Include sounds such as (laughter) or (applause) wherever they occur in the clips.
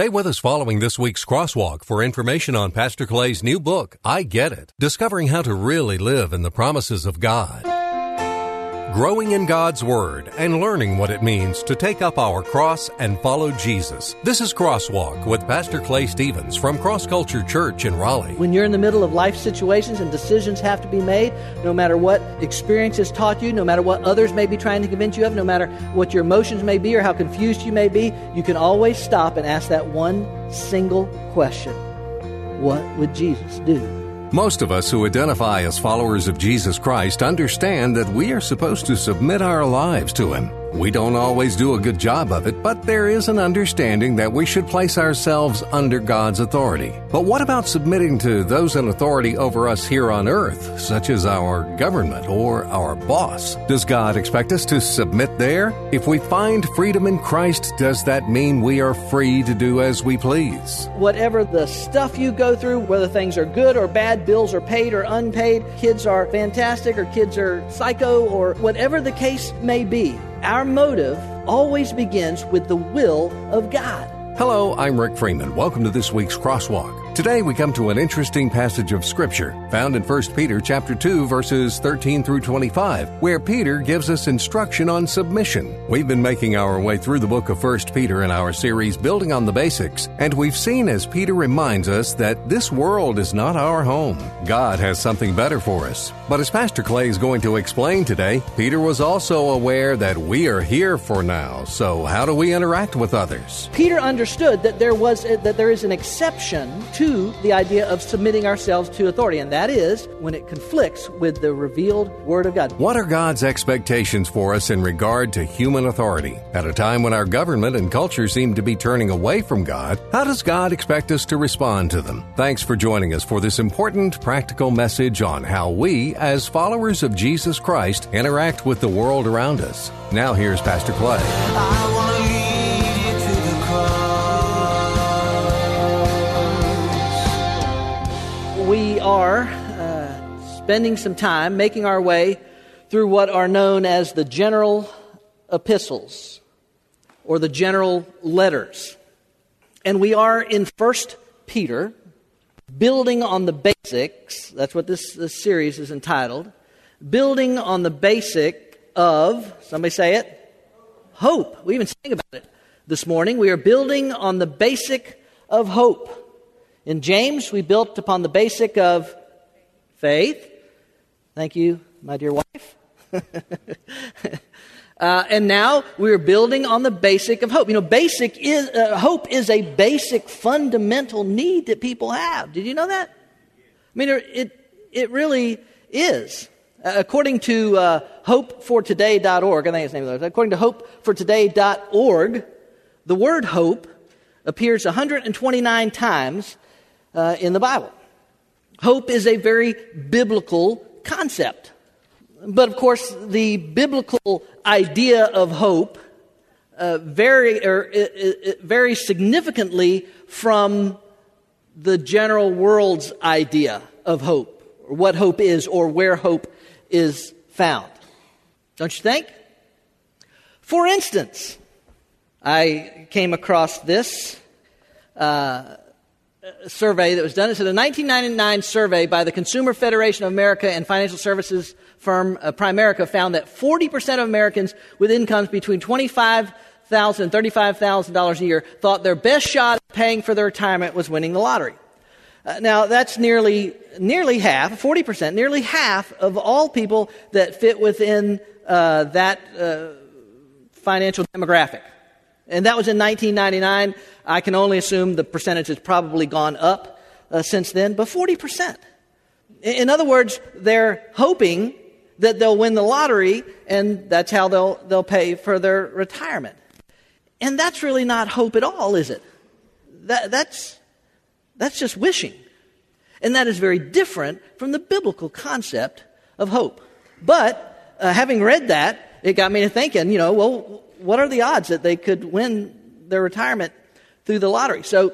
Stay with us following this week's crosswalk for information on Pastor Clay's new book, I Get It Discovering How to Really Live in the Promises of God. Growing in God's Word and learning what it means to take up our cross and follow Jesus. This is Crosswalk with Pastor Clay Stevens from Cross Culture Church in Raleigh. When you're in the middle of life situations and decisions have to be made, no matter what experience has taught you, no matter what others may be trying to convince you of, no matter what your emotions may be or how confused you may be, you can always stop and ask that one single question What would Jesus do? Most of us who identify as followers of Jesus Christ understand that we are supposed to submit our lives to Him. We don't always do a good job of it, but there is an understanding that we should place ourselves under God's authority. But what about submitting to those in authority over us here on earth, such as our government or our boss? Does God expect us to submit there? If we find freedom in Christ, does that mean we are free to do as we please? Whatever the stuff you go through, whether things are good or bad, bills are paid or unpaid, kids are fantastic or kids are psycho, or whatever the case may be, our motive always begins with the will of God. Hello, I'm Rick Freeman. Welcome to this week's Crosswalk. Today we come to an interesting passage of scripture found in 1 Peter chapter 2 verses 13 through 25 where Peter gives us instruction on submission. We've been making our way through the book of 1 Peter in our series Building on the Basics and we've seen as Peter reminds us that this world is not our home. God has something better for us. But as Pastor Clay is going to explain today, Peter was also aware that we are here for now. So how do we interact with others? Peter understood that there was that there is an exception to the idea of submitting ourselves to authority, and that is when it conflicts with the revealed Word of God. What are God's expectations for us in regard to human authority? At a time when our government and culture seem to be turning away from God, how does God expect us to respond to them? Thanks for joining us for this important practical message on how we, as followers of Jesus Christ, interact with the world around us. Now, here's Pastor Clay. Are uh, spending some time making our way through what are known as the general epistles or the general letters. And we are in 1 Peter, building on the basics. That's what this, this series is entitled. Building on the basic of, somebody say it, hope. We even sang about it this morning. We are building on the basic of hope. In James, we built upon the basic of faith. Thank you, my dear wife. (laughs) uh, and now we're building on the basic of hope. You know, basic is uh, hope is a basic fundamental need that people have. Did you know that? I mean, it it really is. Uh, according to uh, hopefortoday.org, I think it's the name it. According to hopefortoday.org, the word hope appears 129 times uh, in the Bible. Hope is a very biblical concept. But of course, the biblical idea of hope uh, vary, or, uh, very significantly from the general world's idea of hope, or what hope is, or where hope is found. Don't you think? For instance, I came across this. Uh, survey that was done. It's a 1999 survey by the Consumer Federation of America and financial services firm uh, Primerica found that 40% of Americans with incomes between $25,000 and $35,000 a year thought their best shot at paying for their retirement was winning the lottery. Uh, now, that's nearly, nearly half, 40%, nearly half of all people that fit within uh, that uh, financial demographic. And that was in 1999. I can only assume the percentage has probably gone up uh, since then, but 40%. In other words, they're hoping that they'll win the lottery and that's how they'll, they'll pay for their retirement. And that's really not hope at all, is it? That, that's, that's just wishing. And that is very different from the biblical concept of hope. But uh, having read that, it got me to thinking, you know, well, what are the odds that they could win their retirement through the lottery? So,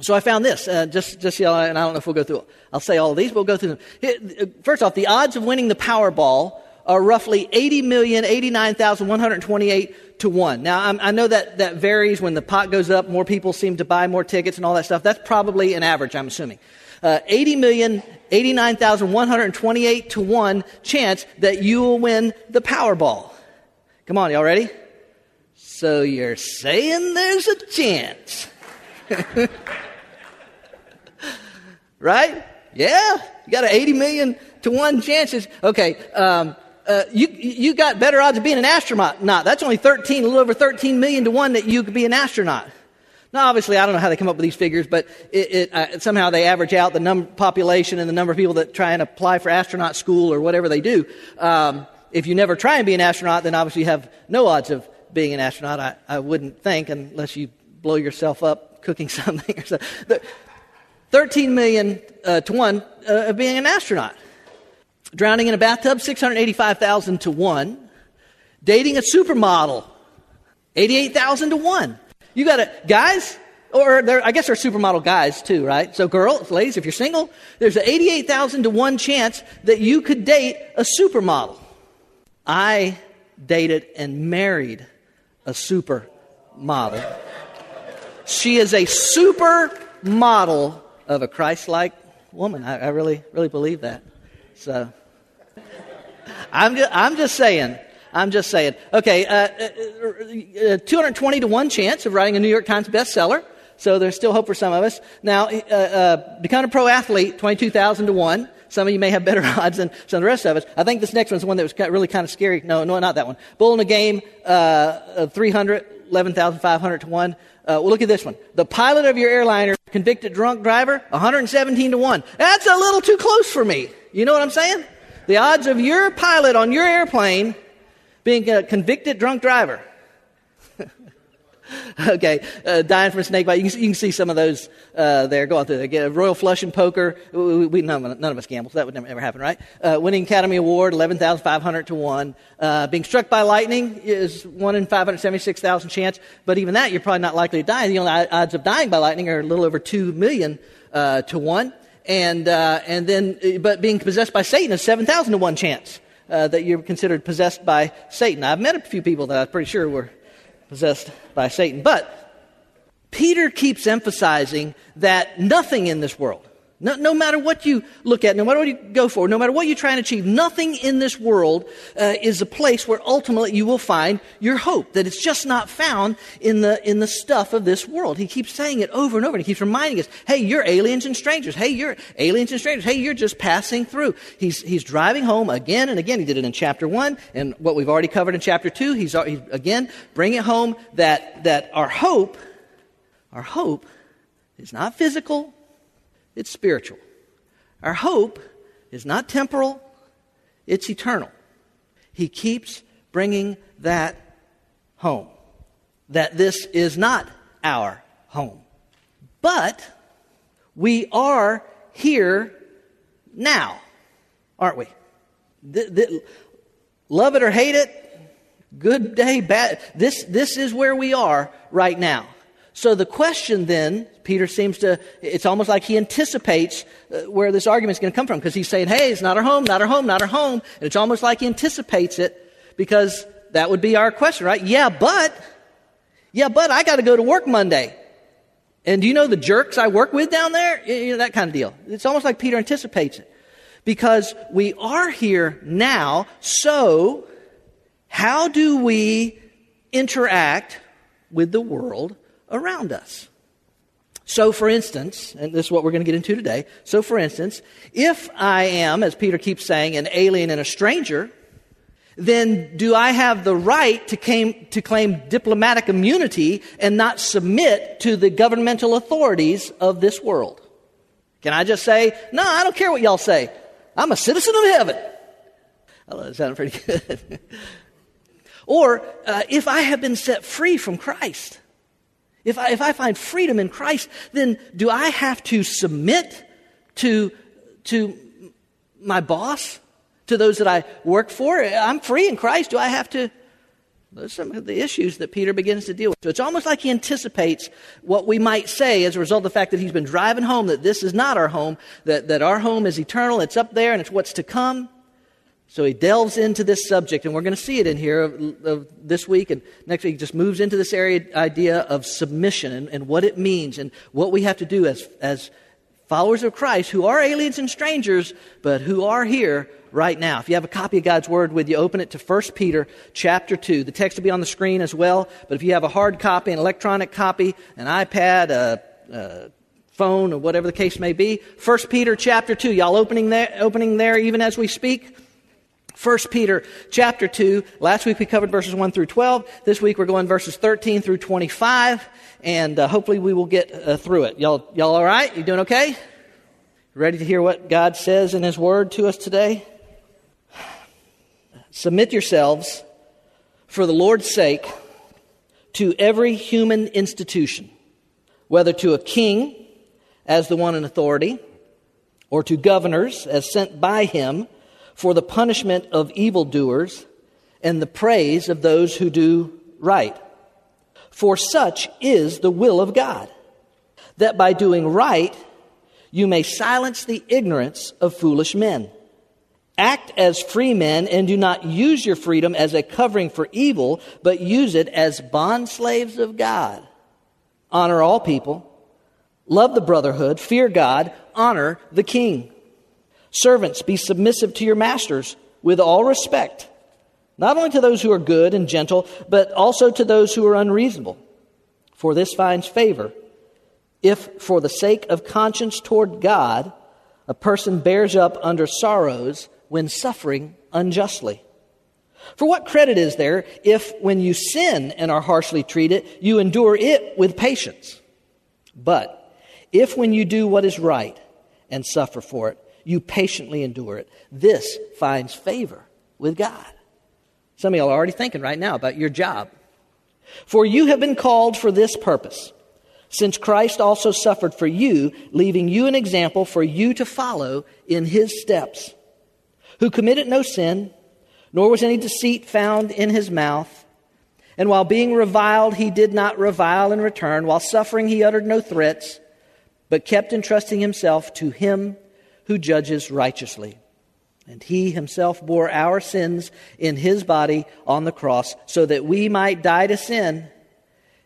so I found this. Uh, just, just know, and I don't know if we'll go through. I'll say all of these, but we'll go through them. First off, the odds of winning the Powerball are roughly 80,089,128 to 1. Now, I'm, i know that that varies when the pot goes up, more people seem to buy more tickets and all that stuff. That's probably an average, I'm assuming. Uh, 80,089,128 to 1 chance that you will win the Powerball. Come on, y'all ready? So you're saying there's a chance. (laughs) right? Yeah, you got an 80 million to one chances. Okay, um, uh, you you got better odds of being an astronaut. Not that's only 13, a little over 13 million to one that you could be an astronaut. Now, obviously, I don't know how they come up with these figures, but it, it, uh, somehow they average out the number population and the number of people that try and apply for astronaut school or whatever they do. Um, if you never try and be an astronaut, then obviously you have no odds of being an astronaut. I, I wouldn't think, unless you blow yourself up cooking (laughs) something or something. 13 million uh, to 1 uh, of being an astronaut. Drowning in a bathtub, 685,000 to 1. Dating a supermodel, 88,000 to 1. You got to, guys, or there, I guess there are supermodel guys too, right? So girls, ladies, if you're single, there's an 88,000 to 1 chance that you could date a supermodel. I dated and married a super model. She is a super model of a Christ-like woman. I, I really, really believe that. So, I'm just, I'm just saying. I'm just saying. Okay, uh, uh, uh 220 to 1 chance of writing a New York Times bestseller. So there's still hope for some of us. Now, uh, uh become a pro athlete, 22,000 to 1. Some of you may have better (laughs) odds than some of the rest of us. I think this next one's one that was really kind of scary. No, no, not that one. Bull in a game, uh, 300, 11,500 to 1. Uh, well, look at this one. The pilot of your airliner, convicted drunk driver, 117 to 1. That's a little too close for me. You know what I'm saying? The odds of your pilot on your airplane being a convicted drunk driver (laughs) okay, uh, dying from a snake bite. You can, you can see some of those uh, there going through there. Get a royal flush in poker. We, we, none, of, none, of, us gamble, so that would never ever happen, right? Uh, winning Academy Award, 11,500 to 1. Uh, being struck by lightning is 1 in 576,000 chance, but even that, you're probably not likely to die. The only odds of dying by lightning are a little over 2 million uh, to 1. And, uh, and then, but being possessed by Satan is 7,000 to 1 chance. that you're considered possessed by Satan. I've met a few people that I'm pretty sure were possessed by Satan. But Peter keeps emphasizing that nothing in this world, no, no, matter what you look at, no matter what you go for, no matter what you try and achieve, nothing in this world uh, is a place where ultimately you will find your hope. That it's just not found in the, in the stuff of this world. He keeps saying it over and over, and he keeps reminding us, hey, you're aliens and strangers. Hey, you're aliens and strangers. Hey, you're just passing through. He's, he's driving home again and again. He did it in chapter one, and what we've already covered in chapter two. He's, he's again bringing home that, that our hope, our hope is not physical, it's spiritual. Our hope is not temporal, it's eternal. He keeps bringing that home. That this is not our home. But we are here now, aren't we? Love it or hate it, good day, bad. This, this is where we are right now. So the question then, Peter seems to, it's almost like he anticipates uh, where this argument is going to come from because he's saying, hey, it's not our home, not our home, not our home. And it's almost like he anticipates it because that would be our question, right? Yeah, but, yeah, but I got to go to work Monday. And do you know the jerks I work with down there? You know, that kind of deal. It's almost like Peter anticipates it. Because we are here now, so how do we interact with the world around us. So, for instance, and this is what we're going to get into today. So, for instance, if I am, as Peter keeps saying, an alien and a stranger, then do I have the right to claim, to claim diplomatic immunity and not submit to the governmental authorities of this world? Can I just say, no, I don't care what y'all say. I'm a citizen of heaven. Oh, that sounded pretty (laughs) good. or uh, if I have been set free from Christ, if I, if I find freedom in Christ, then do I have to submit to, to my boss, to those that I work for? I'm free in Christ. Do I have to? Those are some of the issues that Peter begins to deal with. So it's almost like he anticipates what we might say as a result of the fact that he's been driving home that this is not our home, that, that our home is eternal, it's up there, and it's what's to come. So he delves into this subject, and we're going to see it in here of, of this week and next week. Just moves into this area idea of submission and, and what it means and what we have to do as, as followers of Christ who are aliens and strangers, but who are here right now. If you have a copy of God's Word with you, open it to 1 Peter chapter 2. The text will be on the screen as well, but if you have a hard copy, an electronic copy, an iPad, a, a phone, or whatever the case may be, 1 Peter chapter 2. Y'all opening there, opening there even as we speak? 1 Peter chapter 2. Last week we covered verses 1 through 12. This week we're going verses 13 through 25. And uh, hopefully we will get uh, through it. Y'all, y'all all right? You doing okay? Ready to hear what God says in His Word to us today? Submit yourselves for the Lord's sake to every human institution, whether to a king as the one in authority, or to governors as sent by him for the punishment of evildoers and the praise of those who do right. For such is the will of God, that by doing right you may silence the ignorance of foolish men. Act as free men and do not use your freedom as a covering for evil, but use it as bondslaves of God. Honor all people, love the brotherhood, fear God, honor the king. Servants, be submissive to your masters with all respect, not only to those who are good and gentle, but also to those who are unreasonable. For this finds favor if, for the sake of conscience toward God, a person bears up under sorrows when suffering unjustly. For what credit is there if, when you sin and are harshly treated, you endure it with patience? But if, when you do what is right and suffer for it, you patiently endure it. This finds favor with God. Some of y'all are already thinking right now about your job. For you have been called for this purpose, since Christ also suffered for you, leaving you an example for you to follow in his steps, who committed no sin, nor was any deceit found in his mouth. And while being reviled, he did not revile in return. While suffering, he uttered no threats, but kept entrusting himself to him who judges righteously. And he himself bore our sins in his body on the cross, so that we might die to sin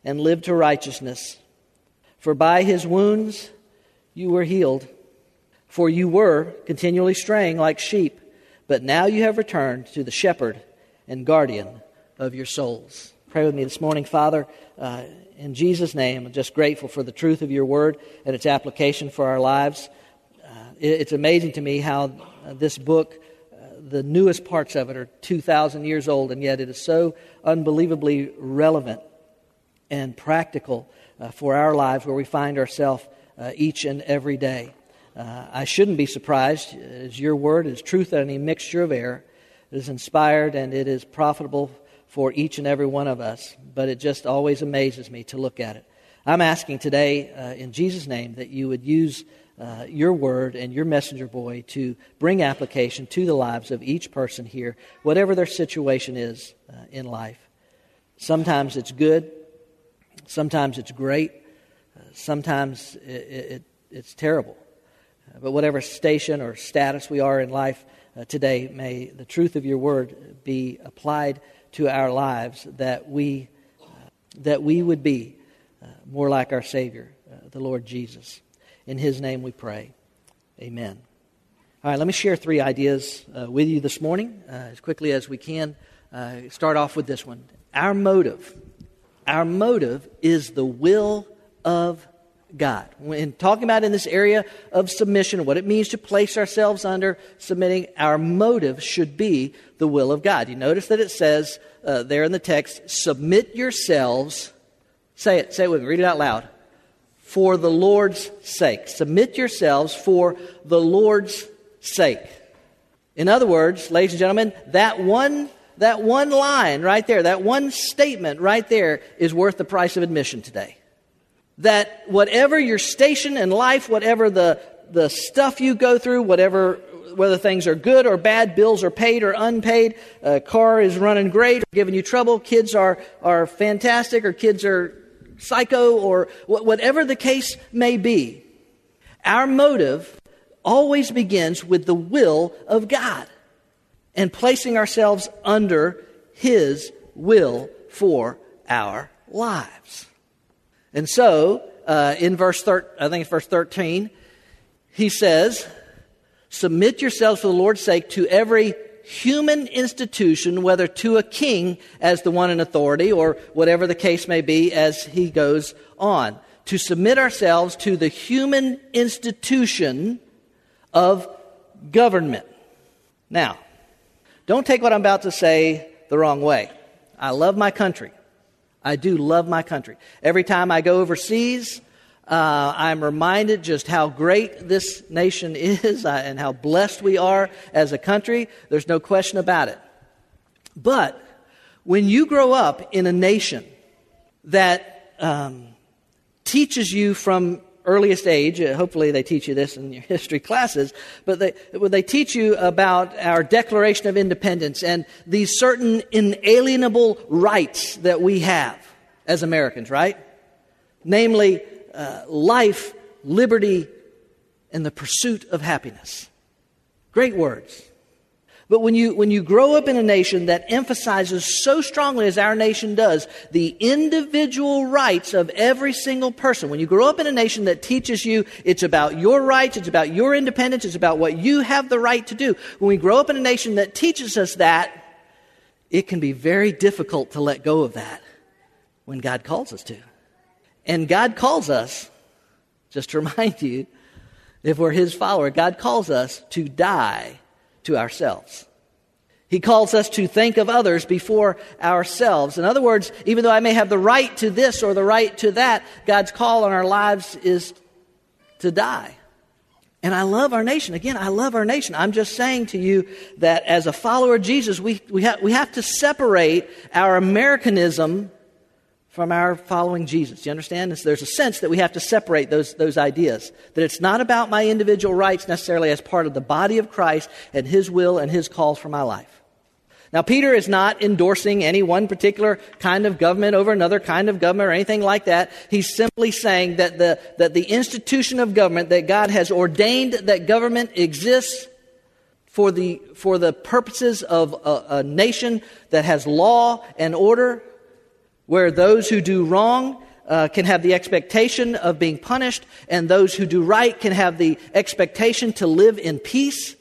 and live to righteousness. For by his wounds you were healed. For you were continually straying like sheep, but now you have returned to the shepherd and guardian of your souls. Pray with me this morning, Father. Uh, in Jesus' name, I'm just grateful for the truth of your word and its application for our lives it's amazing to me how uh, this book, uh, the newest parts of it are 2,000 years old, and yet it is so unbelievably relevant and practical uh, for our lives where we find ourselves each and every day. I shouldn't be surprised, as your word is truth and any mixture of error. It is inspired and it is profitable for each and every one of us, but it just always amazes me to look at it. I'm asking today, uh, in Jesus' name, that you would use uh, your word and your messenger boy to bring application to the lives of each person here, whatever their situation is uh, in life. Sometimes it's good, sometimes it's great, uh, sometimes it, it, it's terrible. Uh, but whatever station or status we are in life uh, today, may the truth of your word be applied to our lives that we, that we would be more like our Savior, the Lord Jesus. In His name we pray. Amen. All right, let me share three ideas uh, with you this morning uh, as quickly as we can. Uh, start off with this one. Our motive. Our motive is the will of God. When talking about in this area of submission, what it means to place ourselves under submitting, our motive should be the will of God. You notice that it says uh, there in the text, submit yourselves. Say it, say it with me, read it out loud for the Lord's sake. Submit yourselves for the Lord's sake. In other words, ladies and gentlemen, that one, that one line right there, that one statement right there is worth the price of admission today. That whatever your station in life, whatever the, the stuff you go through, whatever, whether things are good or bad, bills are paid or unpaid, a car is running great or giving you trouble, kids are, are fantastic or kids are psycho or whatever the case may be, our motive always begins with the will of God. and placing ourselves under His will for our lives. And so, uh, in verse thir- I think it's verse 13, he says, Submit yourselves for the Lord's sake to every human institution, whether to a king as the one in authority or whatever the case may be as he goes on. To submit ourselves to the human institution of government. Now, don't take what I'm about to say the wrong way. I love my country. I do love my country. Every time I go overseas, uh, I'm reminded just how great this nation is uh, and how blessed we are as a country. There's no question about it. But when you grow up in a nation that um, teaches you from earliest age, uh, hopefully they teach you this in your (laughs) history classes, but they, they teach you about our Declaration of Independence and these certain inalienable rights that we have as Americans, right? Namely, uh, life, liberty, and the pursuit of happiness. Great words. But when you, when you grow up in a nation that emphasizes so strongly, as our nation does, the individual rights of every single person, when you grow up in a nation that teaches you it's about your rights, it's about your independence, it's about what you have the right to do, when we grow up in a nation that teaches us that, it can be very difficult to let go of that when God calls us to. And God calls us, just to remind you, if we're His follower, God calls us to die to ourselves. He calls us to think of others before ourselves. In other words, even though I may have the right to this or the right to that, God's call on our lives is to die. And I love our nation. Again, I love our nation. I'm just saying to you that as a follower of Jesus, we, we, ha- we have to separate our Americanism from our following Jesus. You understand? There's a sense that we have to separate those, those ideas. That it's not about my individual rights necessarily as part of the body of Christ and His will and His calls for my life. Now, Peter is not endorsing any one particular kind of government over another kind of government or anything like that. He's simply saying that the, that the institution of government, that God has ordained that government exists for the, for the purposes of a, a nation that has law and order, where those who do wrong uh, can have the expectation of being punished, and those who do right can have the expectation to live in peace.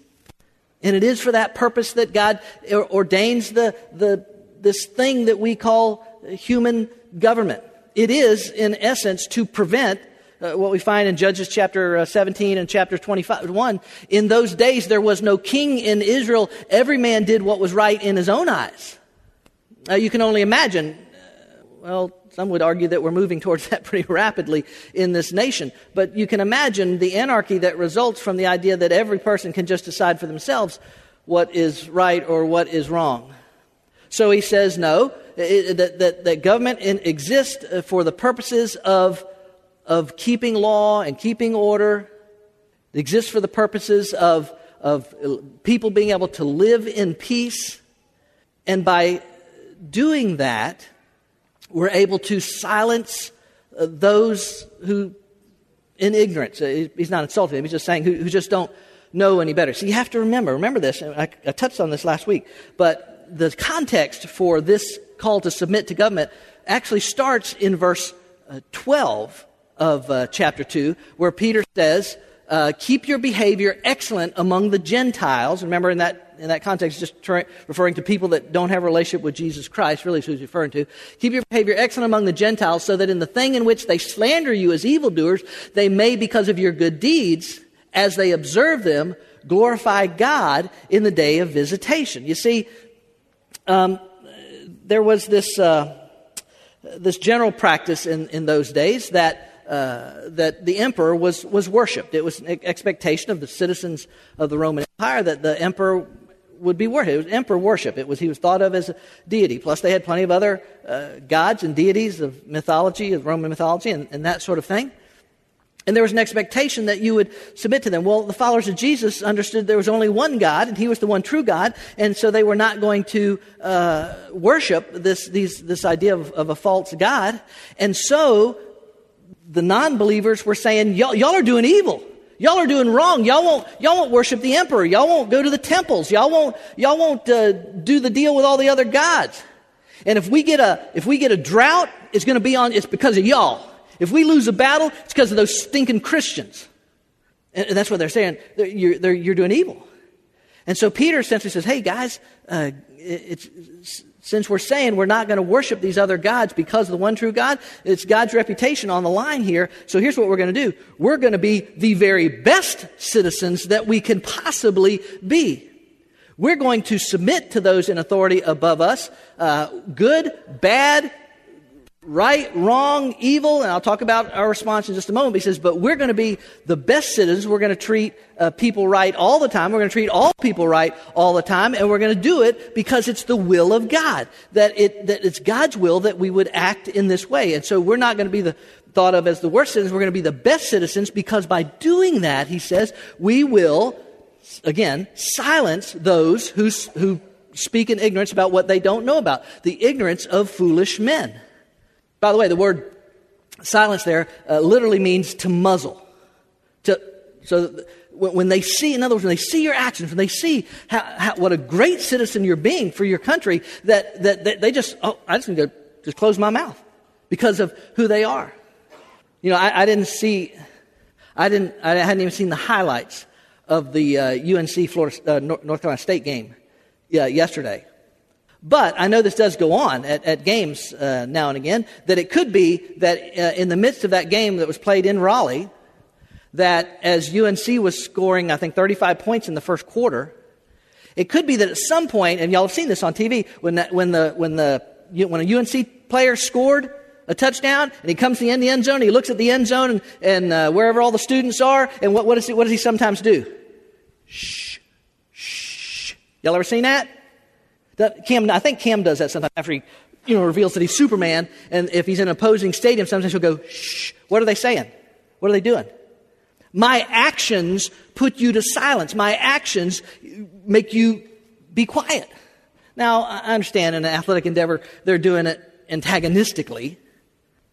And it is for that purpose that God ordains the, the, this thing that we call human government. It is, in essence, to prevent uh, what we find in Judges chapter uh, 17 and chapter 21. In those days, there was no king in Israel. Every man did what was right in his own eyes. Uh, you can only imagine well, some would argue that we're moving towards that (laughs) pretty rapidly in this nation. But you can imagine the anarchy that results from the idea that every person can just decide for themselves what is right or what is wrong. So he says no, that, that, that government exists uh, for the purposes of, of keeping law and keeping order. It exists for the purposes of, of people being able to live in peace. And by doing that, we're able to silence uh, those who, in ignorance, uh, he's not insulting them, he's just saying who, who, just don't know any better. So you have to remember, remember this, I, I touched on this last week, but the context for this call to submit to government actually starts in verse uh, 12 of chapter 2, where Peter says, uh, Keep your behavior excellent among the Gentiles. Remember, in that in that context, just referring to people that don't have a relationship with Jesus Christ, really is who he's referring to. Keep your behavior excellent among the Gentiles, so that in the thing in which they slander you as evildoers, they may, because of your good deeds, as they observe them, glorify God in the day of visitation. You see, um, there was this, uh, this general practice in, in those days that uh, that the emperor was, was worshipped. It was an expectation of the citizens of the Roman Empire that the emperor would be worshipped. It was emperor worship. It was he was thought of as a deity. Plus, they had plenty of other uh, gods and deities of mythology, of Roman mythology, and, and that sort of thing. And there was an expectation that you would submit to them. Well, the followers of Jesus understood there was only one God, and He was the one true God, and so they were not going to uh, worship this, these, this idea of, of, a false God. And so the non believers were saying, y'all, y'all are doing evil. Y'all are doing wrong. Y'all won't, y'all won't worship the emperor. Y'all won't go to the temples. Y'all won't, y'all won't uh, do the deal with all the other gods. And if we get a, if we get a drought, it's going to be on, it's because of y'all. If we lose a battle, it's because of those stinking Christians. And that's what they're saying. They're, you're, they're, you're doing evil. And so Peter essentially says, hey guys, uh, it's, since we're saying we're not going to worship these other gods because of the one true God, it's God's reputation on the line here. So here's what we're going to do. We're going to be the very best citizens that we can possibly be. We're going to submit to those in authority above us, uh, good, bad, right, wrong, evil, and I'll talk about our response in just a moment. He says, but we're going to be the best citizens. We're going to treat uh, people right all the time. We're going to treat all people right all the time, and we're going to do it because it's the will of God. That it that it's God's will that we would act in this way. And so we're not going to be the thought of as the worst citizens. We're going to be the best citizens because by doing that, he says, we will again silence those who who speak in ignorance about what they don't know about the ignorance of foolish men. By the way, the word silence there uh, literally means to muzzle. To, so when they see, in other words, when they see your actions, when they see how, how, what a great citizen you're being for your country, that, that, that, they just, oh, I just need to just close my mouth because of who they are. You know, I, I didn't see, I didn't, I hadn't even seen the highlights of the uh, UNC Florida, uh, North Carolina State game uh, yesterday. But I know this does go on at, at games uh, now and again, that it could be that uh, in the midst of that game that was played in Raleigh, that as UNC was scoring, I think, 35 points in the first quarter, it could be that at some point, and y'all have seen this on TV, when, that, when, the, when, the, when a UNC player scored a touchdown and he comes to the end, the end zone, he looks at the end zone and, and uh, wherever all the students are, and what, he, what does he sometimes do? Shh, shh. Y'all ever seen that? That Cam, I think Cam does that sometimes after he, you know, reveals that he's Superman. And if he's in an opposing stadium, sometimes he'll go, shh. What are they saying? What are they doing? My actions put you to silence. My actions make you be quiet. Now, I understand in an athletic endeavor, they're doing it antagonistically.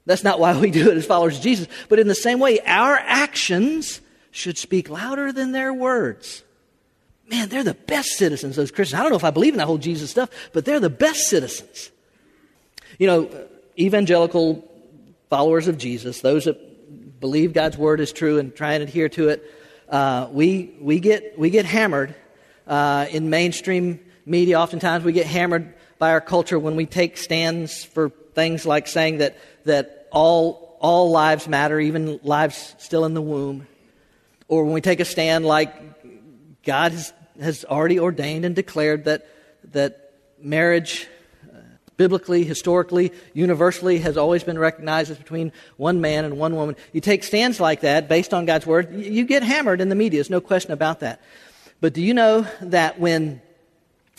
That's not why we do it as followers of Jesus. But in the same way, our actions should speak louder than their words man, they're the best citizens, those Christians. I don't know if I believe in that whole Jesus stuff, but they're the best citizens. You know, evangelical followers of Jesus, those that believe God's word is true and try and adhere to it, uh, we, we, get, we get hammered uh, in mainstream media. Oftentimes we get hammered by our culture when we take stands for things like saying that, that all, all lives matter, even lives still in the womb. Or when we take a stand like God has, has already ordained and declared that, that marriage, uh, biblically, historically, universally, has always been recognized as between one man and one woman. You take stands like that based on God's word, you, get hammered in the media. There's no question about that. But do you know that when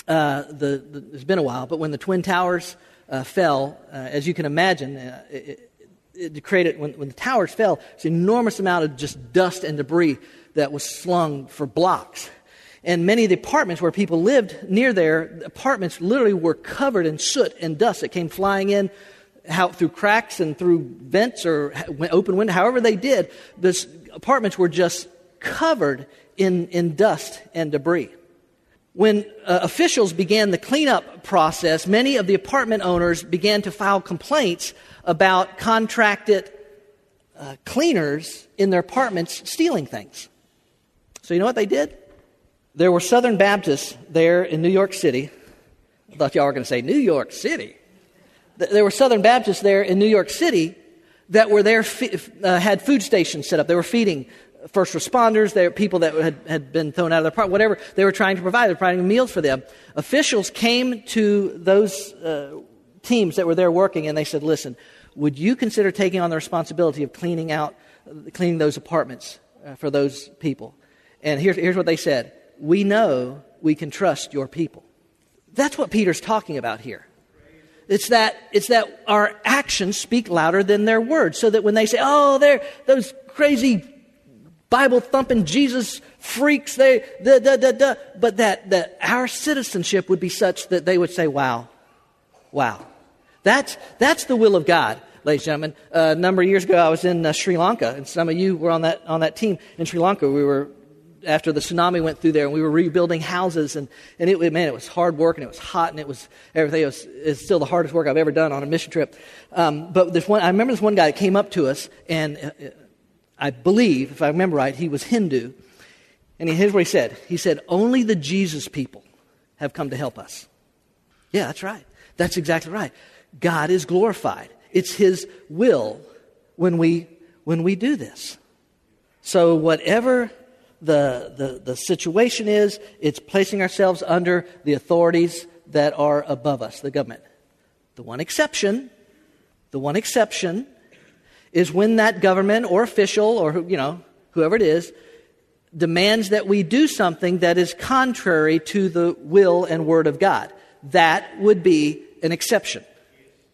uh, the, the, it's been a while, but when the Twin Towers uh, fell, uh, as you can imagine, uh, it, it, created, when, when the towers fell, it's an enormous amount of just dust and debris that was slung for blocks. And many of the apartments where people lived near there, apartments literally were covered in soot and dust that came flying in through cracks and through vents or open windows, however they did. The apartments were just covered in, in dust and debris. When uh, officials began the cleanup process, many of the apartment owners began to file complaints about contracted uh, cleaners in their apartments stealing things. So, you know what they did? There were Southern Baptists there in New York City. I thought y'all were going to say New York City. There were Southern Baptists there in New York City that were there, uh, had food stations set up. They were feeding first responders, they were people that had, had been thrown out of their apartment, whatever they were trying to provide. They were providing meals for them. Officials came to those uh, teams that were there working and they said, listen, would you consider taking on the responsibility of cleaning out, cleaning those apartments uh, for those people? And here's, here's what they said We know we can trust your people. That's what Peter's talking about here. It's that, it's that our actions speak louder than their words. So that when they say, oh, they're those crazy Bible thumping Jesus freaks, they, da, da, da, da, but that, that our citizenship would be such that they would say, wow, wow. That's, that's the will of God. ladies and gentlemen. Uh, a number of years ago, I was in uh, Sri Lanka, and some of you were on that, on that team in Sri Lanka. We were, after the tsunami went through there, and we were rebuilding houses, and, and it, man, it was hard work, and it was hot, and it was everything. It was it's still the hardest work I've ever done on a mission trip. Um, but this one, I remember this one guy that came up to us, and uh, I believe, if I remember right, he was Hindu. And here's what he said He said, Only the Jesus people have come to help us. Yeah, that's right. That's exactly right. God is glorified. It's His will when we, when we do this. So, whatever the, the, the situation is, it's placing ourselves under the authorities that are above us, the government. The one exception, the one exception is when that government or official or, you know, whoever it is, demands that we do something that is contrary to the will and word of God. That would be an exception.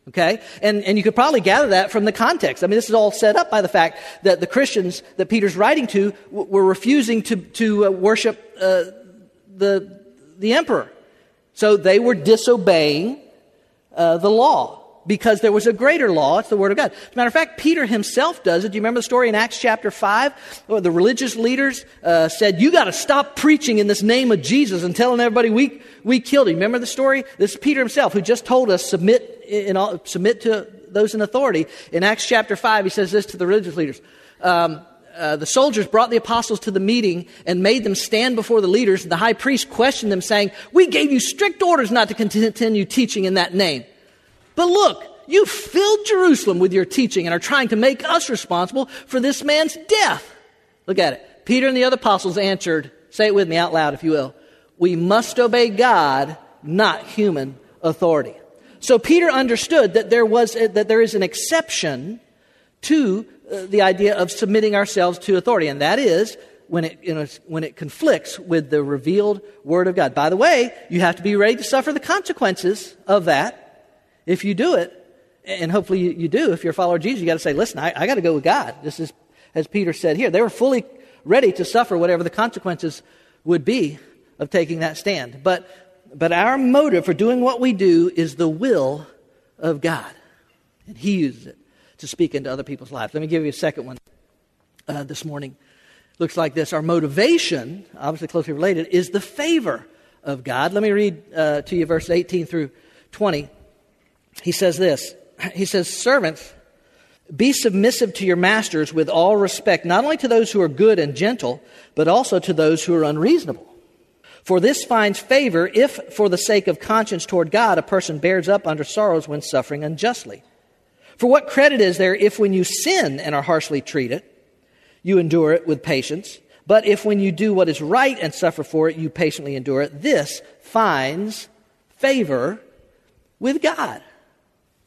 Okay? And, and you could probably gather that from the context. I mean, this is all set up by the fact that the Christians that Peter's writing to w- were refusing to, to uh, worship uh, the, the emperor. So they were disobeying uh, the law because there was a greater law. It's the Word of God. As a matter of fact, Peter himself does it. Do you remember the story in Acts chapter 5? Where the religious leaders uh, said, You got to stop preaching in this name of Jesus and telling everybody we, we killed him. Remember the story? This is Peter himself who just told us, submit, in all, submit to those in authority. In Acts chapter 5, he says this to the religious leaders. Um, uh, the soldiers brought the apostles to the meeting and made them stand before the leaders. The high priest questioned them, saying, We gave you strict orders not to continue teaching in that name. But look, you filled Jerusalem with your teaching and are trying to make us responsible for this man's death. Look at it. Peter and the other apostles answered, say it with me out loud if you will. We must obey God, not human authority. So Peter understood that there was a, that there is an exception to uh, the idea of submitting ourselves to authority, and that is when it, you know, when it conflicts with the revealed Word of God. By the way, you have to be ready to suffer the consequences of that if you do it, and hopefully you, do, if you're a follower of Jesus, you got to say, listen, I, I got to go with God. This is, as Peter said here, they were fully ready to suffer whatever the consequences would be of taking that stand. But, but our motive for doing what we do is the will of God. And He uses it to speak into other people's lives. Let me give you a second one uh, this morning. Looks like this. Our motivation, obviously closely related, is the favor of God. Let me read uh, to you verse 18 through 20 he says this He says, Servants, be submissive to your masters with all respect, not only to those who are good and gentle, but also to those who are unreasonable. For this finds favor if, for the sake of conscience toward God, a person bears up under sorrows when suffering unjustly. For what credit is there if, when you sin and are harshly treated, you endure it with patience? But if, when you do what is right and suffer for it, you patiently endure it, this finds favor with God.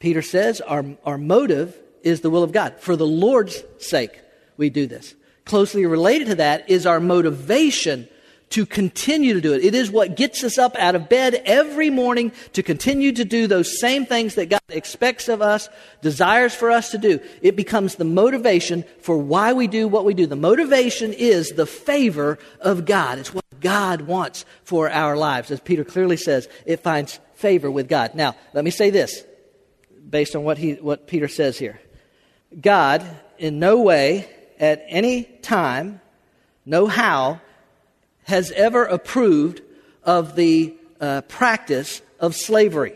Peter says our, our motive is the will of God. For the Lord's sake, we do this. Closely related to that is our motivation to continue to do it. It is what gets us up out of bed every morning to continue to do those same things that God expects of us, desires for us to do. It becomes the motivation for why we do what we do. The motivation is the favor of God. It's what God wants for our lives. As Peter clearly says, it finds favor with God. Now, let me say this based on what, he, what Peter says here. God, in no way, at any time, no how, has ever approved of the uh, practice of slavery.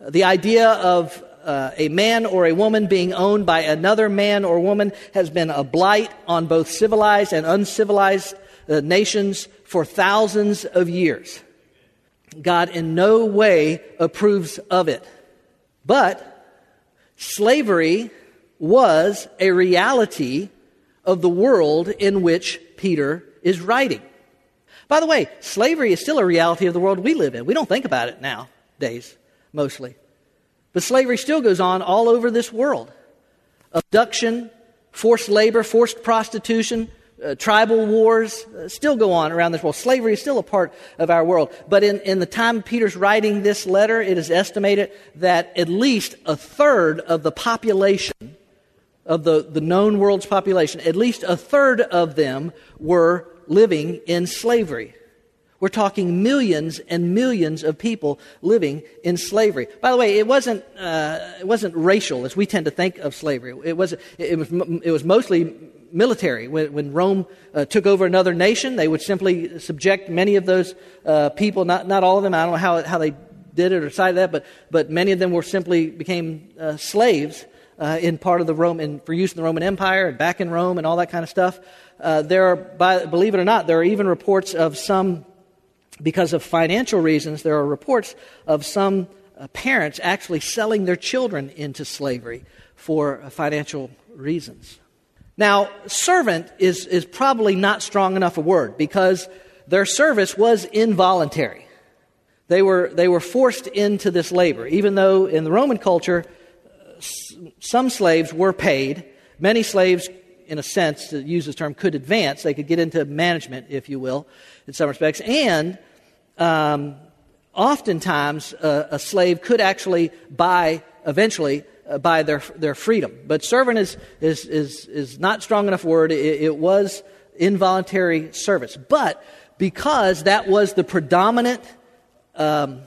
The idea of uh, a man or a woman being owned by another man or woman has been a blight on both civilized and uncivilized uh, nations for thousands of years. God in no way approves of it. But slavery was a reality of the world in which Peter is writing. By the way, slavery is still a reality of the world we live in. We don't think about it nowadays, mostly. But slavery still goes on all over this world. Abduction, forced labor, forced prostitution, uh, tribal wars uh, still go on around this world. Slavery is still a part of our world. But in, in the time Peter's writing this letter, it is estimated that at least a third of the population, of the, the known world's population, at least a third of them were living in slavery. We're talking millions and millions of people living in slavery. By the way, it wasn't, uh, it wasn't racial as we tend to think of slavery. It was, it was, it was mostly military. When, when Rome uh, took over another nation, they would simply subject many of those uh, people, not, not all of them, I don't know how, how they did it or decided that, but, but many of them were simply became uh, slaves uh, in part of the Roman, for use in the Roman Empire and back in Rome and all that kind of stuff. Uh, there are, by, believe it or not, there are even reports of some, because of financial reasons, there are reports of some uh, parents actually selling their children into slavery for financial reasons. Now, servant is, is probably not strong enough a word because their service was involuntary. They were, they were forced into this labor, even though in the Roman culture, some slaves were paid. Many slaves, in a sense, to use this term, could advance. They could get into management, if you will, in some respects. And um, oftentimes, a, a, slave could actually buy, eventually, uh, buy their, their freedom. But servant is, is, is, is not strong enough word. It, it was involuntary service. But because that was the predominant um,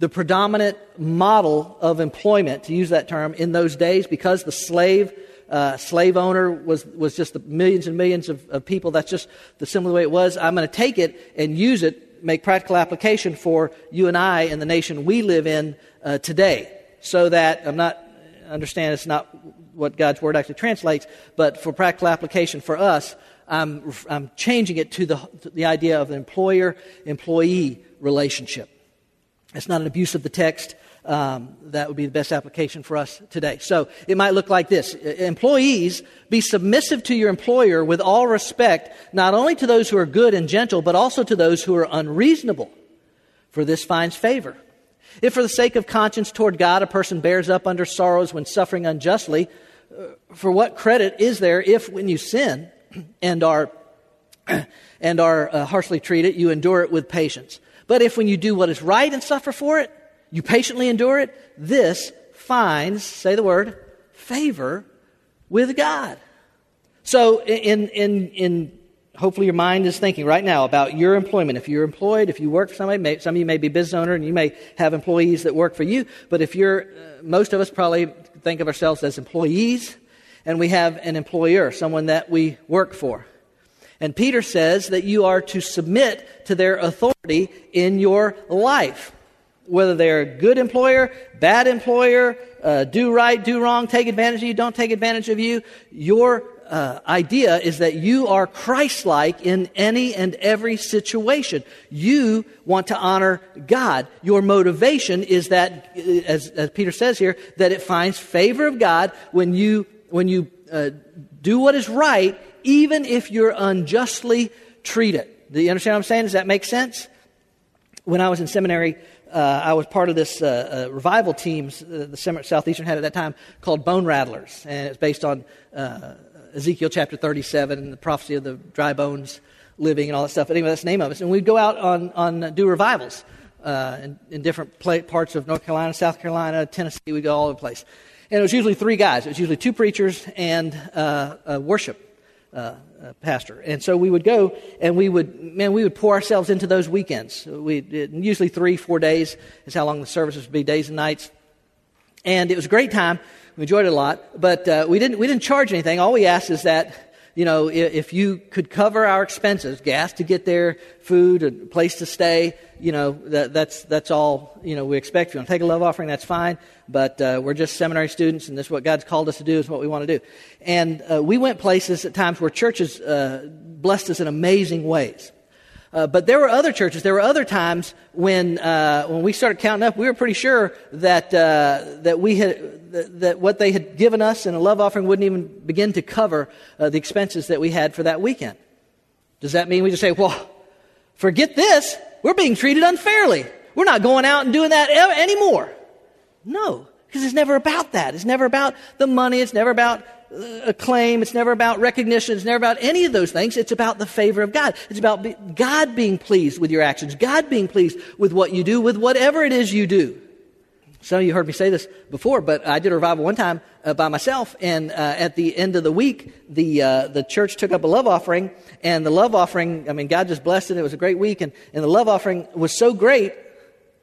the predominant model of employment, to use that term, in those days because the slave uh, slave owner was, was just the millions and millions of, of people. That's just the similar way it was. I'm going to take it and use it, make practical application for you and I and the nation we live in uh, today. So that I'm not, understand it's not what God's word actually translates, but for practical application for us, I'm, I'm changing it to the, to the idea of an employer employee relationship. It's not an abuse of the text. Um, that would be the best application for us today. So it might look like this Employees, be submissive to your employer with all respect, not only to those who are good and gentle, but also to those who are unreasonable, for this finds favor. If for the sake of conscience toward God a person bears up under sorrows when suffering unjustly, uh, for what credit is there if when you sin (clears throat) and are, (clears throat) and are uh, harshly treated, you endure it with patience? But if when you do what is right and suffer for it, you patiently endure it, this finds, say the word, favor with God. So, in, in, in hopefully your mind is thinking right now about your employment. If you're employed, if you work for somebody, some of you may be business owner and you may have employees that work for you. But if you're, uh, most of us probably think of ourselves as employees, and we have an employer, someone that we work for. And Peter says that you are to submit to their authority in your life. Whether they're a good employer, bad employer, uh, do right, do wrong, take advantage of you, don't take advantage of you, your uh, idea is that you are Christ like in any and every situation. You want to honor God. Your motivation is that, uh, as, as Peter says here, that it finds favor of God when you, when you uh, do what is right even if you're unjustly treated. Do you understand what I'm saying? Does that make sense? When I was in seminary, uh, I was part of this uh, uh, revival teams uh, the Southeastern had at that time called Bone Rattlers. And it's based on uh, Ezekiel chapter 37 and the prophecy of the dry bones living and all that stuff. But anyway, that's the name of it. And we'd go out on, on do revivals uh, in, in, different parts of North Carolina, South Carolina, Tennessee. We'd go all over the place. And it was usually three guys. It was usually two preachers and uh a worship uh, uh, pastor. And so we would go and we would, man, we would pour ourselves into those weekends. We usually three, four days is how long the services would be, days and nights. And it was a great time. We enjoyed it a lot, but uh, we didn't we didn't charge anything. All we asked is that you know, if you could cover our expenses, gas to get there, food, a place to stay, you know, that, that's, that's all, you know, we expect. If you want to take a love offering, that's fine. But uh, we're just seminary students, and this is what God's called us to do, is what we want to do. And uh, we went places at times where churches uh, blessed us in amazing ways. Uh, but there were other churches, there were other times when, uh, when we started counting up, we were pretty sure that, uh, that we had, that, that, what they had given us in a love offering wouldn't even begin to cover uh, the expenses that we had for that weekend. Does that mean we just say, well, forget this, we're being treated unfairly. We're not going out and doing that anymore. No, because it's never about that. It's never about the money. It's never about acclaim. It's never about recognition. It's never about any of those things. It's about the favor of God. It's about be, God being pleased with your actions, God being pleased with what you do, with whatever it is you do. Some of you heard me say this before, but I did a revival one time uh, by myself, and uh, at the end of the week, the uh, the church took up a love offering, and the love offering, I mean, God just blessed it. It was a great week, and, and the love offering was so great,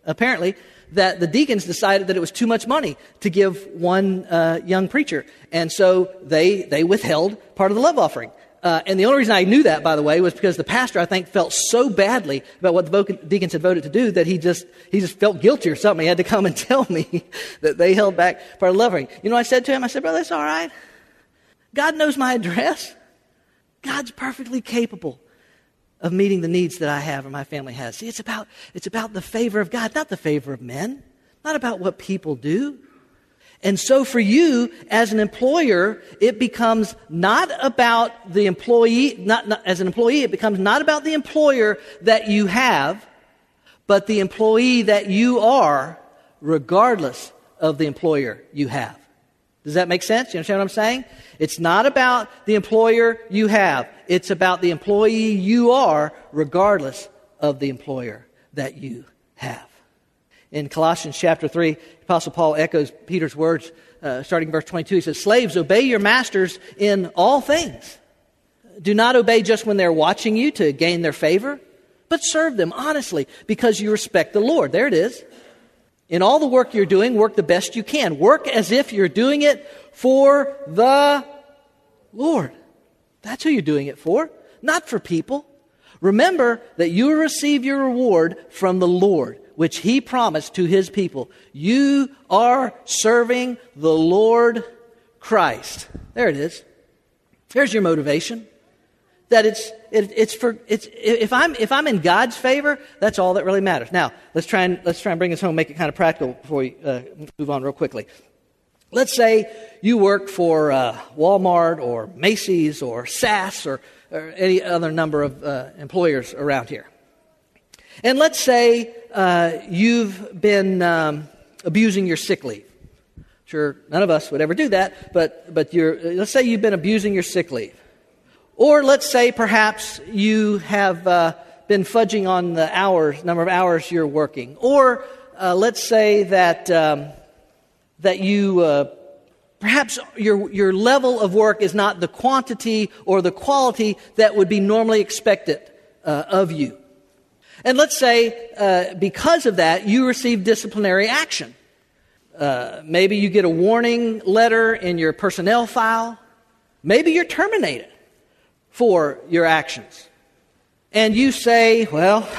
apparently, that the deacons decided that it was too much money to give one uh, young preacher, and so they they withheld part of the love offering. Uh, and the only reason I knew that, by the way, was because the pastor, I think, felt so badly about what the deacons had voted to do that he just, he just felt guilty or something. He had to come and (laughs) tell me that they held back part of the love offering. You know I said to him? I said, brother, that's all right. God knows my address. God's perfectly capable of meeting the needs that I have or my family has. See, it's about, it's about the favor of God, not the favor of men, not about what people do. And so for you as an employer, it becomes not about the employee, not, not, as an employee, it becomes not about the employer that you have, but the employee that you are, regardless of the employer you have. Does that make sense? You understand what I'm saying? It's not about the employer you have. It's about the employee you are, regardless of the employer that you have. In Colossians chapter 3, Apostle Paul echoes Peter's words, uh, starting verse 22. He says, Slaves, obey your masters in all things. Do not obey just when they're watching you to gain their favor, but serve them honestly because you respect the Lord. There it is. In all the work you're doing, work the best you can. Work as if you're doing it for the Lord. That's who you're doing it for, not for people. Remember that you receive your reward from the Lord which he promised to his people. You are serving the Lord Christ. There it is. Here's your motivation. That it's, it, it's for, it's, if I'm, if I'm in God's favor, that's all that really matters. Now, let's try and, let's try and bring this home, make it kind of practical before we uh, move on real quickly. Let's say you work for uh, Walmart or Macy's or SAS or, or any other number of uh, employers around here. And let's say uh, you've been um, abusing your sick leave. Sure, none of us would ever do that, but, but you're, let's say you've been abusing your sick leave. Or let's say perhaps you have uh, been fudging on the hours, number of hours you're working. Or uh, let's say that, um, that you, uh, perhaps your, your level of work is not the quantity or the quality that would be normally expected uh, of you. And let's say, uh, because of that, you receive disciplinary action. Uh, maybe you get a warning letter in your personnel file. Maybe you're terminated for your actions. And you say, well,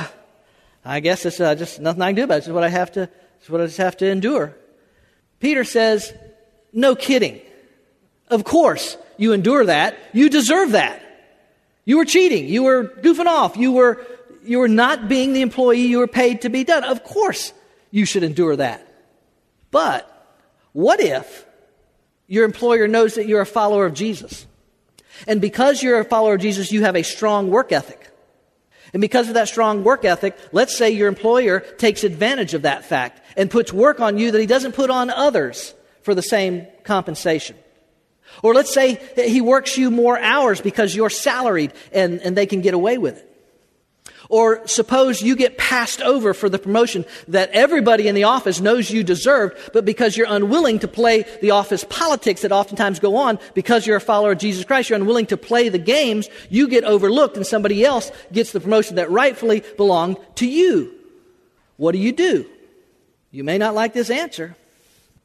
I guess it's uh, just nothing I can do about it. Is what I have to, is what I just have to endure. Peter says, no kidding. Of course, you endure that. You deserve that. You were cheating. You were goofing off. You were you were not being the employee you were paid to be done. Of course, you should endure that. But what if your employer knows that you're a follower of Jesus? And because you're a follower of Jesus, you have a strong work ethic. And because of that strong work ethic, let's say your employer takes advantage of that fact and puts work on you that he doesn't put on others for the same compensation. Or let's say he works you more hours because you're salaried and, and they can get away with it. Or suppose you get passed over for the promotion that everybody in the office knows you deserved, but because you're unwilling to play the office politics that oftentimes go on, because you're a follower of Jesus Christ, you're unwilling to play the games, you get overlooked and somebody else gets the promotion that rightfully belonged to you. What do you do? You may not like this answer,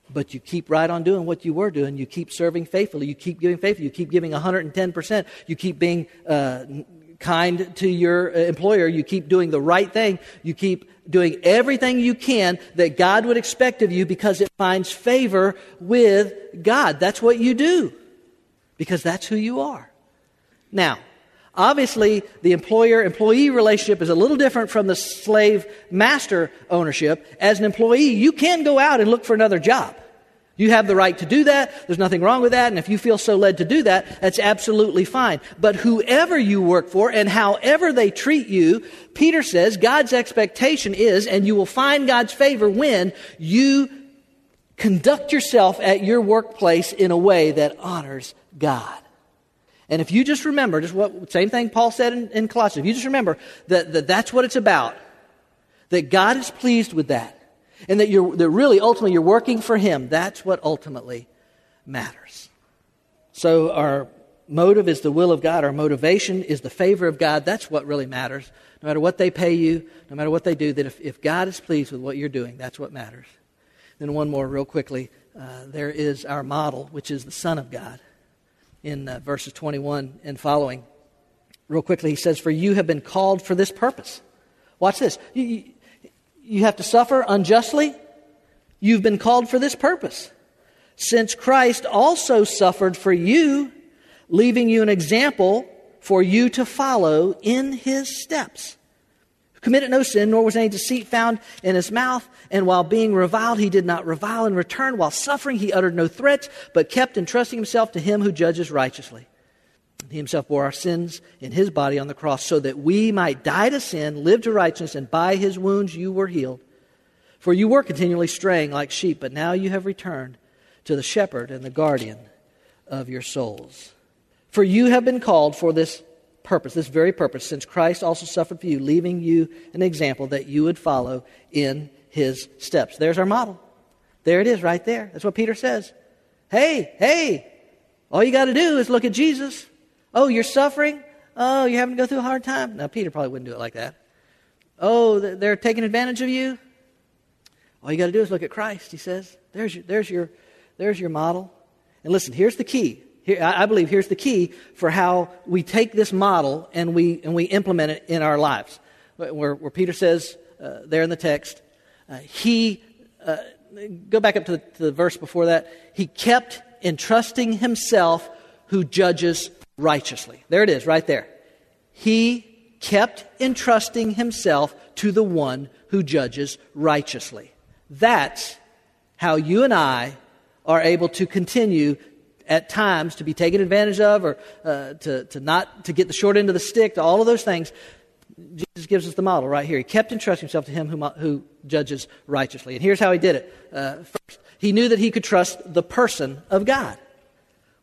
but you keep right on doing what you were doing. You keep serving faithfully. You keep giving faithfully. You keep giving 110%. You keep being uh, kind to your uh, employer. You keep doing the right thing. You keep doing everything you can that God would expect of you because it finds favor with God. That's what you do because that's who you are. Now, obviously, the employer employee relationship is a little different from the slave master ownership. As an employee, you can go out and look for another job. You have the right to do that. There's nothing wrong with that. And if you feel so led to do that, that's absolutely fine. But whoever you work for and however they treat you, Peter says God's expectation is, and you will find God's favor when you conduct yourself at your workplace in a way that honors God. And if you just remember, just what, same thing Paul said in, in Colossians, if you just remember that, that that's what it's about, that God is pleased with that and that you're that really ultimately you're working for him that's what ultimately matters. So, our motive is the will of God, our motivation is the favor of God. That's what really matters. No matter what they pay you, no matter what they do, that if, if God is pleased with what you're doing, that's what matters. Then, one more, real quickly. Uh, there is our model, which is the Son of God, in uh, verses 21 and following. Real quickly, he says, For you have been called for this purpose. Watch this. You, you have to suffer unjustly. You've been called for this purpose. Since Christ also suffered for you, leaving you an example for you to follow in his steps. Who Committed no sin, nor was any deceit found in his mouth. And while being reviled, he did not revile in return. While suffering, he uttered no threats, but kept entrusting himself to him who judges righteously. He himself bore our sins in his body on the cross so that we might die to sin, live to righteousness, and by his wounds you were healed. For you were continually straying like sheep, but now you have returned to the shepherd and the guardian of your souls. For you have been called for this purpose, this very purpose, since Christ also suffered for you, leaving you an example that you would follow in his steps. There's our model. There it is right there. That's what Peter says. Hey, hey, all you got to do is look at Jesus. Oh, you're suffering? Oh, you're having to go through a hard time? Now, Peter probably wouldn't do it like that. Oh, they're taking advantage of you? All you got to do is look at Christ, he says. There's your, there's your, there's your model. And listen, here's the key. Here, I believe here's the key for how we take this model and we, and we implement it in our lives. Where, where Peter says uh, there in the text, uh, he, uh, go back up to the, to the verse before that, he kept entrusting himself who judges righteously. There it is, right there. He kept entrusting himself to the one who judges righteously. That's how you and I are able to continue at times to be taken advantage of or uh, to, to not to get the short end of the stick to all of those things jesus gives us the model right here he kept entrusting himself to him who, who judges righteously and here's how he did it uh, first he knew that he could trust the person of god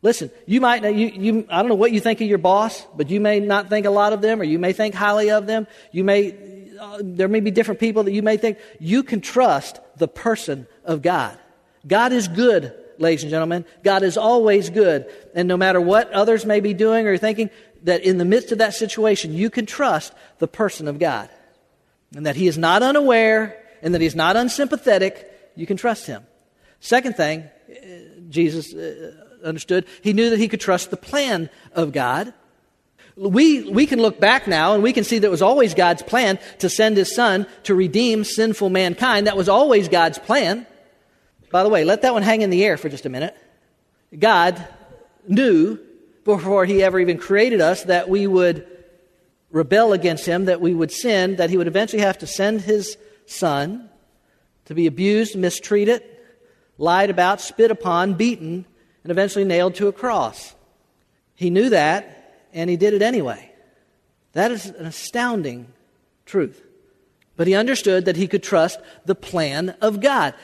listen you might you, you i don't know what you think of your boss but you may not think a lot of them or you may think highly of them you may uh, there may be different people that you may think you can trust the person of god god is good ladies and gentlemen. God is always good. And no matter what others may be doing or thinking, that in the midst of that situation, you can trust the person of God. And that He is not unaware and that He's not unsympathetic. You can trust Him. Second thing, uh, Jesus uh, understood, He knew that He could trust the plan of God. We, we can look back now and we can see that it was always God's plan to send His Son to redeem sinful mankind. That was always God's plan. By the way, let that one hang in the air for just a minute. God knew before He ever even created us that we would rebel against Him, that we would sin, that He would eventually have to send His Son to be abused, mistreated, lied about, spit upon, beaten, and eventually nailed to a cross. He knew that, and He did it anyway. That is an astounding truth. But he understood that he could trust the plan of God.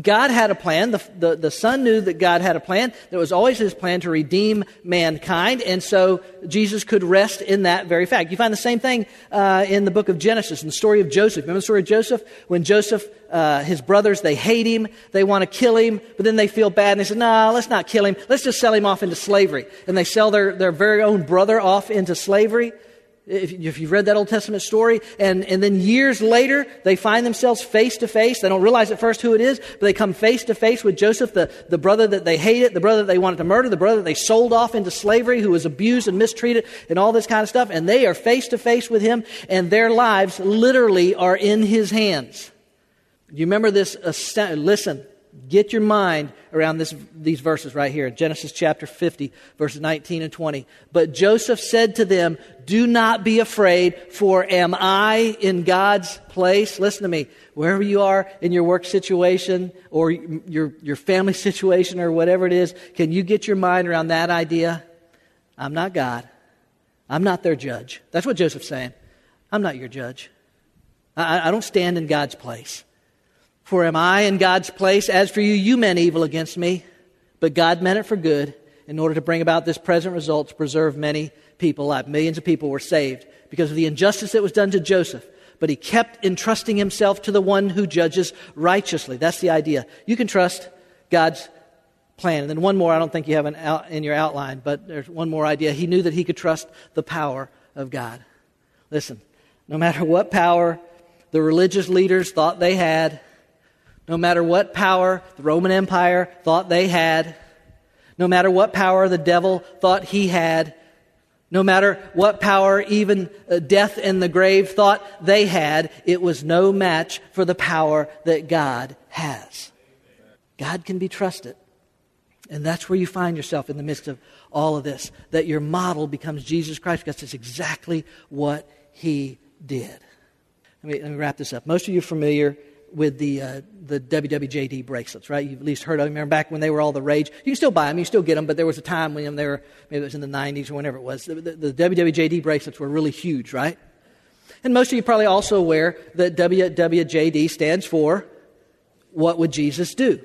God had a plan. The, the, the, Son knew that God had a plan. That was always his plan to redeem mankind. And so Jesus could rest in that very fact. You find the same thing uh, in the book of Genesis, in the story of Joseph. Remember the story of Joseph? When Joseph, uh, his brothers, they hate him. They want to kill him. But then they feel bad and they say, no, nah, let's not kill him. Let's just sell him off into slavery. And they sell their, their very own brother off into slavery if, if you've read that Old Testament story, and, and then years later, they find themselves face to face. They don't realize at first who it is, but they come face to face with Joseph, the, the brother that they hated, the brother that they wanted to murder, the brother that they sold off into slavery, who was abused and mistreated, and all this kind of stuff. And they are face to face with him, and their lives literally are in his hands. You remember this? Uh, listen, Get your mind around this, these verses right here Genesis chapter 50, verses 19 and 20. But Joseph said to them, Do not be afraid, for am I in God's place? Listen to me. Wherever you are in your work situation or your, your family situation or whatever it is, can you get your mind around that idea? I'm not God. I'm not their judge. That's what Joseph's saying. I'm not your judge. I, I don't stand in God's place. For am I in God's place? As for you, you meant evil against me, but God meant it for good in order to bring about this present result to preserve many people alive. Millions of people were saved because of the injustice that was done to Joseph. But he kept entrusting himself to the one who judges righteously. That's the idea. You can trust God's plan. And then one more, I don't think you have an out, in your outline, but there's one more idea. He knew that he could trust the power of God. Listen, no matter what power the religious leaders thought they had, no matter what power the Roman Empire thought they had, no matter what power the devil thought he had, no matter what power even uh, death and the grave thought they had, it was no match for the power that God has. God can be trusted. And that's where you find yourself in the midst of all of this, that your model becomes Jesus Christ, because it's exactly what he did. Let me, let me wrap this up. Most of you are familiar with the, uh, the WWJD bracelets, right? You've at least heard of them. Remember back when they were all the rage? You can still buy them, you still get them, but there was a time when they were, maybe it was in the 90s or whenever it was, the, the, the WWJD bracelets were really huge, right? And most of you probably also aware that WWJD stands for What Would Jesus Do?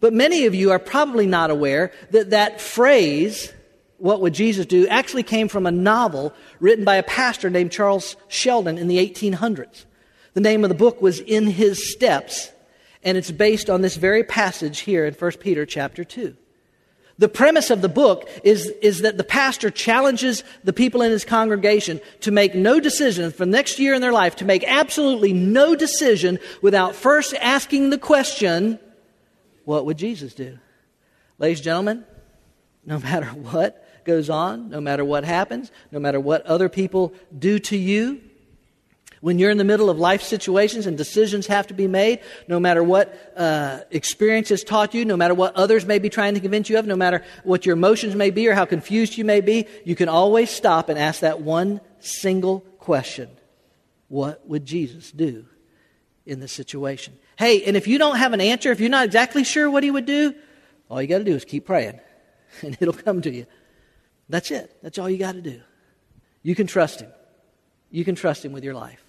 But many of you are probably not aware that that phrase, What Would Jesus Do, actually came from a novel written by a pastor named Charles Sheldon in the 1800s. The name of the book was In His Steps, and it's based on this very passage here in 1 Peter chapter 2. The premise of the book is, is that the pastor challenges the people in his congregation to make no decision for the next year in their life, to make absolutely no decision without first asking the question, what would Jesus do? Ladies and gentlemen, no matter (laughs) what goes on, no matter what happens, no matter what other people do to you, when you're in the middle of life situations and decisions have to be made, no matter what uh, experience has taught you, no matter what others may be trying to convince you of, no matter what your emotions may be or how confused you may be, you can always stop and ask that one single question What would Jesus do in this situation? Hey, and if you don't have an answer, if you're not exactly sure what he would do, all you got to do is keep praying, (laughs) and it'll come to you. That's it. That's all you got to do. You can trust him. You can trust him with your life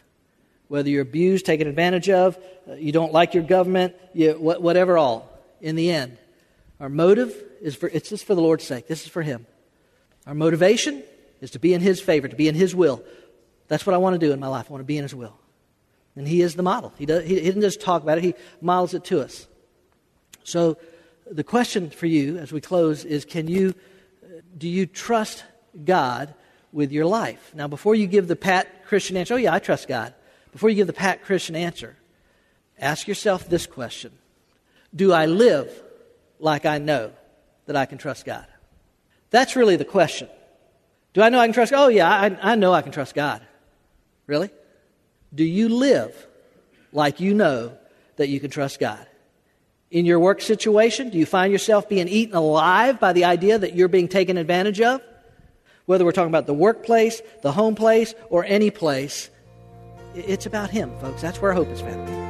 whether you're abused, taken advantage of, uh, you don't like your government, you, whatever all, in the end. Our motive is for, it's just for the Lord's sake. This is for Him. Our motivation is to be in His favor, to be in His will. That's what I want to do in my life. I want to be in His will. And He is the model. He, does, he, doesn't just talk about it, He models it to us. So the question for you as we close is can you, do you trust God with your life? Now, before you give the pat Christian answer, oh, yeah, I trust God. Before you give the pat Christian answer, ask yourself this question Do I live like I know that I can trust God? That's really the question. Do I know I can trust God? Oh, yeah, I, I know I can trust God. Really? Do you live like you know that you can trust God? In your work situation, do you find yourself being eaten alive by the idea that you're being taken advantage of? Whether we're talking about the workplace, the home place, or any place, it's about Him, folks. That's where hope is found.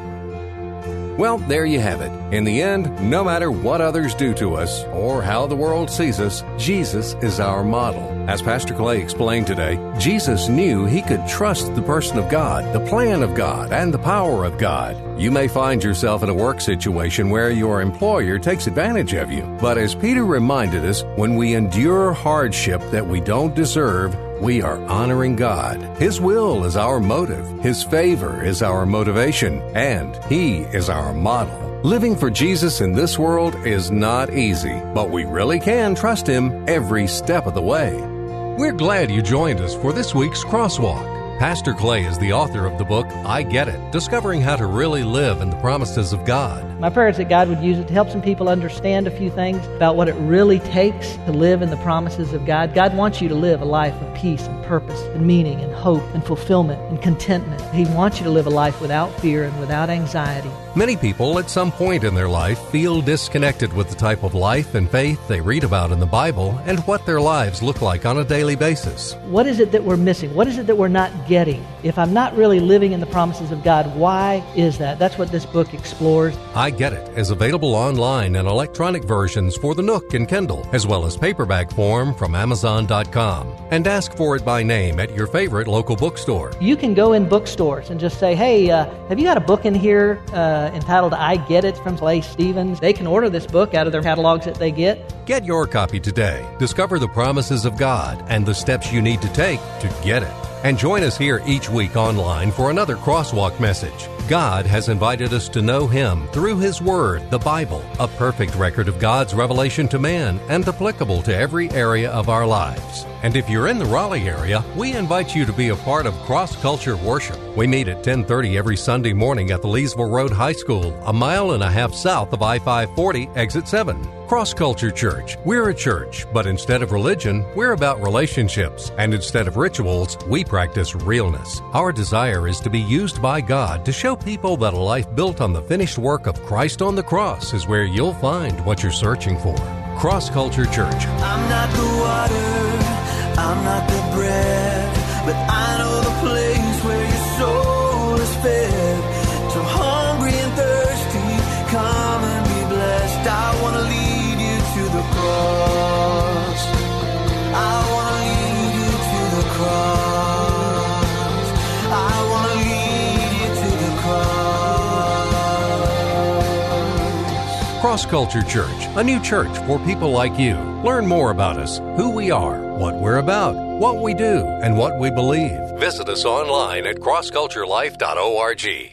Well, there you have it. In the end, no matter what others do to us or how the world sees us, Jesus is our model. As Pastor Clay explained today, Jesus knew he could trust the person of God, the plan of God, and the power of God. You may find yourself in a work situation where your employer takes advantage of you. But as Peter reminded us, when we endure hardship that we don't deserve, we are honoring God. His will is our motive, His favor is our motivation, and He is our model. Living for Jesus in this world is not easy, but we really can trust Him every step of the way. We're glad you joined us for this week's Crosswalk. Pastor Clay is the author of the book I Get It Discovering How to Really Live in the Promises of God. My prayer is that God would use it to help some people understand a few things about what it really takes to live in the promises of God. God wants you to live a life of peace and purpose and meaning and hope and fulfillment and contentment. He wants you to live a life without fear and without anxiety. Many people at some point in their life feel disconnected with the type of life and faith they read about in the Bible and what their lives look like on a daily basis. What is it that we're missing? What is it that we're not getting? If I'm not really living in the promises of God, why is that? That's what this book explores. I Get It is available online in electronic versions for the Nook and Kindle, as well as paperback form from Amazon.com. And ask for it by name at your favorite local bookstore. You can go in bookstores and just say, hey, uh, have you got a book in here uh, Uh, entitled I Get It from Clay Stevens? They can order this book out of their catalogs that they get. Get your copy today. Discover the promises of God and the steps you need to take to get it. And join us here each week online for another Crosswalk message. God has invited us to know Him through His Word, the Bible, a perfect record of God's revelation to man and applicable to every area of our lives. And if you're in the Raleigh area, we invite you to be a part of Cross Culture Worship. We meet at 10:30 every Sunday morning at the Leesville Road High School, a mile and a half south of I-540, exit 7. Cross Culture Church. We're a church, but instead of religion, we're about relationships, and instead of rituals, we practice realness. Our desire is to be used by God to show people that a life built on the finished work of Christ on the cross is where you'll find what you're searching for. Cross Culture Church. I'm not the water, I'm not the bread, but I know cross. Culture Church, a new church for people like you. Learn more about us, who we are, what we're about, what we do, and what we believe. Visit us online at crossculturelife.org.